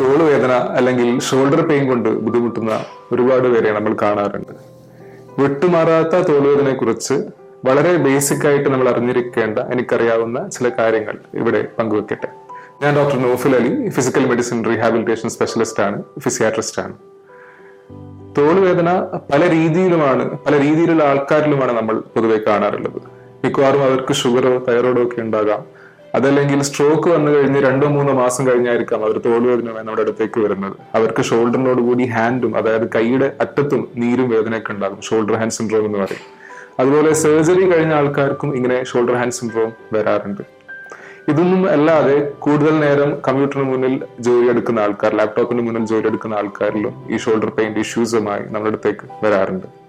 തോളുവേദന അല്ലെങ്കിൽ shoulder pain കൊണ്ട് ബുദ്ധിമുട്ടുന്ന ഒരുപാട് പേരെ നമ്മൾ കാണാറുണ്ട്. വിട്ടുമാറാത്ത തോളുവേദനയെ കുറിച്ച് വളരെ ബേസിക് ആയിട്ട് നമ്മൾ അറിഞ്ഞിരിക്കേണ്ട എനിക്കറിയാവുന്ന ചില കാര്യങ്ങൾ ഇവിടെ പങ്കുവെക്കട്ടെ. ഞാൻ doctor Nofil Ali physical medicine rehabilitation specialist ആണ് ഫിസിയാട്രിസ്റ്റ് ആണ്. തോളുവേദന പല രീതിയിലുമാണ് പല രീതിയിലുള്ള ആൾക്കാരിലുമാണ് നമ്മൾ പൊതുവെ കാണാറുള്ളത്. മിക്കവാറും അവർക്ക് ഷുഗറോ തൈറോയിഡോ ഒക്കെ ഉണ്ടാകാം. അതല്ലെങ്കിൽ സ്ട്രോക്ക് വന്നു കഴിഞ്ഞ് രണ്ടോ മൂന്നോ മാസം കഴിഞ്ഞായിരിക്കാം അവർ തോളുവേദനയുമായി നമ്മുടെ അടുത്തേക്ക് വരുന്നത്. അവർക്ക് ഷോൾഡറിനോട് കൂടി ഹാൻഡും അതായത് കൈയുടെ അറ്റത്തും നീരും വേദനയൊക്കെ ഉണ്ടാകും. ഷോൾഡർ ഹാൻഡ് സിൻഡ്രോം എന്ന് പറയും. അതുപോലെ സർജറി കഴിഞ്ഞ ആൾക്കാർക്കും ഇങ്ങനെ ഷോൾഡർ ഹാൻഡ് സിൻഡ്രോം വരാറുണ്ട്. ഇതൊന്നും അല്ലാതെ കൂടുതൽ നേരം കമ്പ്യൂട്ടറിന് മുന്നിൽ ജോലി എടുക്കുന്ന ആൾക്കാർ ലാപ്ടോപ്പിന് മുന്നിൽ ജോലി എടുക്കുന്ന ആൾക്കാരിലും ഈ ഷോൾഡർ പെയിൻ ഇഷ്യൂസുമായി നമ്മുടെ അടുത്തേക്ക് വരാറുണ്ട്.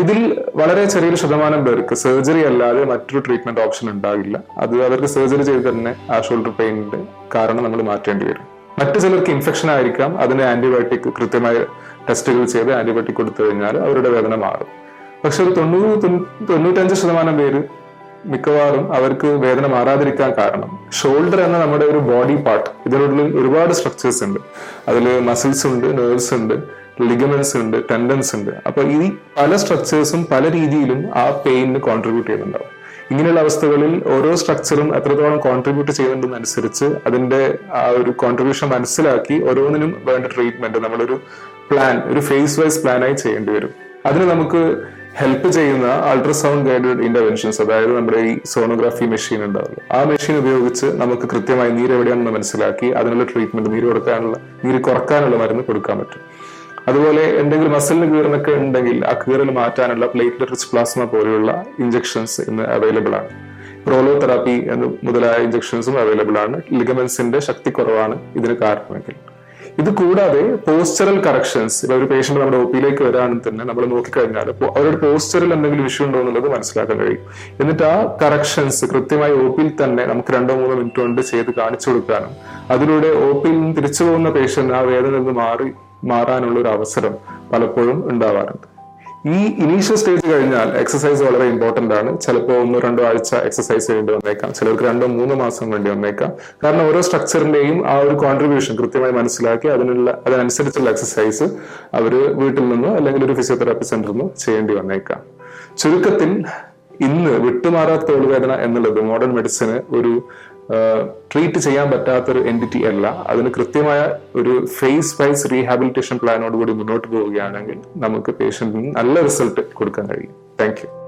ഇതിൽ വളരെ ചെറിയൊരു ശതമാനം പേർക്ക് സർജറി അല്ലാതെ മറ്റൊരു ട്രീറ്റ്മെന്റ് ഓപ്ഷൻ ഉണ്ടാകില്ല. അത് അവർക്ക് സർജറി ചെയ്ത് തന്നെ ആ ഷോൾഡർ പെയിനിന്റെ കാരണം നമ്മൾ മാറ്റേണ്ടി വരും. മറ്റു ചിലർക്ക് ഇൻഫെക്ഷൻ ആയിരിക്കാം. അതിന് ആന്റിബയോട്ടിക് കൃത്യമായ ടെസ്റ്റുകൾ ചെയ്ത് ആന്റിബയോട്ടിക് കൊടുത്തു കഴിഞ്ഞാൽ അവരുടെ വേദന മാറും. പക്ഷെ ഒരു തൊണ്ണൂറ് തൊണ്ണൂറ്റഞ്ച് ശതമാനം പേര് മിക്കവാറും അവർക്ക് വേദന മാറാതിരിക്കാൻ കാരണം ഷോൾഡർ എന്ന നമ്മുടെ ഒരു ബോഡി പാർട്ട് ഇതിനുള്ളിൽ ഒരുപാട് സ്ട്രക്ചേഴ്സ് ഉണ്ട്. അതിൽ മസിൽസ് ഉണ്ട് നെർവ്സ് ഉണ്ട്. ലിഗമെന്റ്സ് ഉണ്ട് ടെൻഡൻസ് ഉണ്ട്. അപ്പോൾ ഈ പല സ്ട്രക്ചേഴ്സും പല രീതിയിലും ആ പെയിനിന് കോൺട്രിബ്യൂട്ട് ചെയ്യുന്നുണ്ടാവും. ഇങ്ങനെയുള്ള അവസ്ഥകളിൽ ഓരോ സ്ട്രക്ചറും എത്രത്തോളം കോൺട്രിബ്യൂട്ട് ചെയ്യുന്നുണ്ടെന്നനുസരിച്ച് അതിന്റെ ആ ഒരു കോൺട്രിബ്യൂഷൻ മനസ്സിലാക്കി ഓരോന്നിനും വേണ്ട ട്രീറ്റ്മെന്റ് നമ്മളൊരു പ്ലാൻ ഒരു ഫേസ് വൈസ് പ്ലാനായി ചെയ്യേണ്ടി വരും. അതിന് നമുക്ക് ഹെൽപ്പ് ചെയ്യുന്ന അൾട്രാസൗണ്ട് ഗൈഡഡ് ഇന്റർവെൻഷൻസ് അതായത് നമ്മുടെ ഈ സോണോഗ്രാഫി മെഷീൻ ഉണ്ടാവുമല്ലോ ആ മെഷീൻ ഉപയോഗിച്ച് നമുക്ക് കൃത്യമായി നീര് എവിടെയാണെന്ന് മനസ്സിലാക്കി അതിനുള്ള ട്രീറ്റ്മെന്റ് നീര് കൊടുക്കാനുള്ള നീര് കുറക്കാനുള്ള മരുന്ന് കൊടുക്കാൻ പറ്റും. അതുപോലെ എന്തെങ്കിലും മസിലിന് കീറിനൊക്കെ ഉണ്ടെങ്കിൽ ആ കീറൽ മാറ്റാനുള്ള പ്ലേറ്റ്ലെറ്റ് റിച്ച് പ്ലാസ്മ പോലെയുള്ള ഇഞ്ചക്ഷൻസ് ഇന്ന് അവൈലബിൾ ആണ്. പ്രോലോ തെറാപ്പി എന്ന് മുതലായ ഇഞ്ചക്ഷൻസും അവൈലബിൾ ആണ്. ലിഗമെന്റ്സിന്റെ ശക്തി കുറവാണ് ഇതിന് കാരണമെങ്കിൽ. ഇത് കൂടാതെ പോസ്റ്ററൽ കറക്ഷൻസ് ഇപ്പൊ ഒരു പേഷ്യന്റ് നമ്മുടെ ഒ പിയിലേക്ക് വരാണെങ്കിൽ തന്നെ നമ്മൾ നോക്കിക്കഴിഞ്ഞാൽ അവരുടെ പോസ്റ്ററിൽ എന്തെങ്കിലും ഇഷ്യൂ ഉണ്ടോ എന്നുള്ളത് മനസ്സിലാക്കാൻ കഴിയും. എന്നിട്ട് ആ കറക്ഷൻസ് കൃത്യമായി ഒ പിയിൽ തന്നെ നമുക്ക് രണ്ടോ മൂന്നോ മിനിറ്റ് കൊണ്ട് ചെയ്ത് കാണിച്ചു കൊടുക്കാനും അതിലൂടെ ഒ പിയിൽ നിന്ന് തിരിച്ചു പോകുന്ന പേഷ്യന്റ് ആ വേദന നിന്ന് മാറി മാറാനുള്ള ഒരു അവസരം പലപ്പോഴും ഉണ്ടാവാറുണ്ട്. ഈ ഇനീഷ്യൽ സ്റ്റേജ് കഴിഞ്ഞാൽ എക്സസൈസ് വളരെ ഇമ്പോർട്ടന്റ് ആണ്. ചിലപ്പോൾ ഒന്നോ രണ്ടോ ആഴ്ച എക്സസൈസ് വേണ്ടി വന്നേക്കാം. ചിലർക്ക് രണ്ടോ മൂന്നോ മാസം വേണ്ടി വന്നേക്കാം. കാരണം ഓരോ സ്ട്രക്ചറിന്റെയും ആ ഒരു കോൺട്രിബ്യൂഷൻ കൃത്യമായി മനസ്സിലാക്കി അതിനുള്ള അതിനനുസരിച്ചുള്ള എക്സസൈസ് അവർ വീട്ടിൽ നിന്നോ അല്ലെങ്കിൽ ഒരു ഫിസിയോതെറാപ്പി സെന്ററിൽ നിന്നോ ചെയ്യേണ്ടി വന്നേക്കാം. ചുരുക്കത്തിൽ ഇന്ന് വിട്ടുമാറാത്ത തോളുവേദന എന്നുള്ളത് മോഡേൺ മെഡിസിന് ഒരു ട്രീറ്റ് ചെയ്യാൻ പറ്റാത്തൊരു എന്റിറ്റി അല്ല. അതിന് കൃത്യമായ ഒരു ഫേസ് വൈസ് റീഹാബിലിറ്റേഷൻ പ്ലാനോട് കൂടി മുന്നോട്ട് പോവുകയാണെങ്കിൽ നമുക്ക് പേഷ്യന്റിന് നല്ല റിസൾട്ട് കൊടുക്കാൻ കഴിയും. താങ്ക്